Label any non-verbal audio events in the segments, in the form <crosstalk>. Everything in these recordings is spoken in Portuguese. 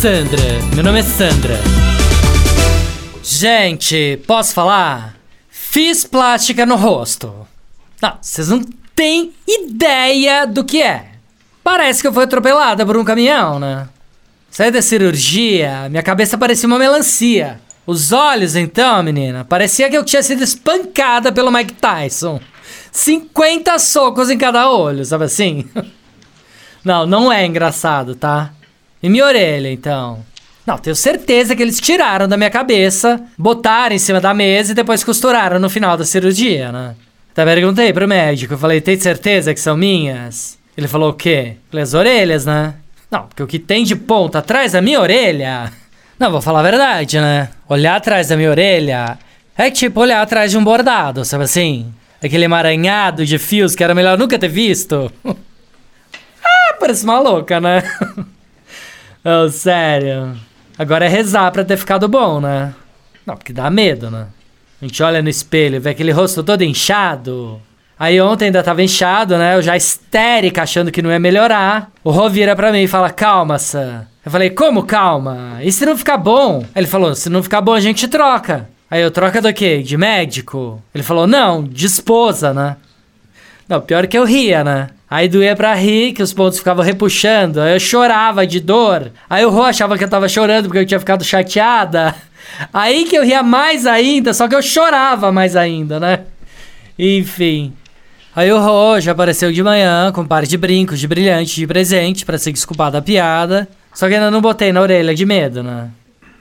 Sandra, meu nome é Sandra. Gente, posso falar? Fiz plástica no rosto. Não, vocês não têm ideia do que é. Parece que eu fui atropelada por um caminhão, né? Saí da cirurgia, minha cabeça parecia uma melancia. Os olhos, então, menina, parecia que eu tinha sido espancada pelo Mike Tyson. 50 socos em cada olho, sabe assim? <laughs> Não, não é engraçado, tá? E minha orelha, então? Não, tenho certeza que eles tiraram da minha cabeça, botaram em cima da mesa e depois costuraram no final da cirurgia, né? Até perguntei pro médico, eu falei, tem certeza que são minhas? Ele falou o quê? Falei, as orelhas, né? Não, porque o que tem de ponta atrás da minha orelha. Não, vou falar a verdade, né? Olhar atrás da minha orelha é tipo olhar atrás de um bordado, sabe assim? Aquele emaranhado de fios que era melhor nunca ter visto. <laughs> ah, parece uma louca, né? <laughs> oh, sério. Agora é rezar pra ter ficado bom, né? Não, porque dá medo, né? A gente olha no espelho vê aquele rosto todo inchado. Aí ontem ainda tava inchado, né? Eu já histérica achando que não ia melhorar. O Rô vira pra mim e fala: Calma, Sam. Eu falei: Como calma? E se não ficar bom? Ele falou: Se não ficar bom, a gente troca. Aí eu troca do quê? De médico? Ele falou: Não, de esposa, né? Não, pior que eu ria, né? Aí doía pra rir, que os pontos ficavam repuxando. Aí eu chorava de dor. Aí o Rô achava que eu tava chorando porque eu tinha ficado chateada. <laughs> Aí que eu ria mais ainda, só que eu chorava mais ainda, né? Enfim. Aí o Rô já apareceu de manhã com um par de brincos de brilhante de presente para se desculpar da piada. Só que ainda não botei na orelha de medo, né?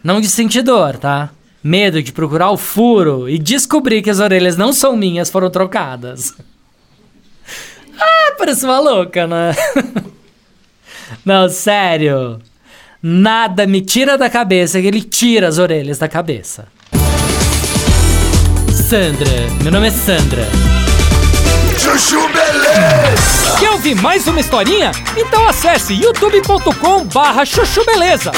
Não de sentir dor, tá? Medo de procurar o furo e descobrir que as orelhas não são minhas, foram trocadas. <laughs> parece uma louca, né? <laughs> não, sério. Nada me tira da cabeça que ele tira as orelhas da cabeça. Sandra, meu nome é Sandra. Chuchu Beleza! Quer ouvir mais uma historinha? Então acesse youtube.com barra chuchu beleza.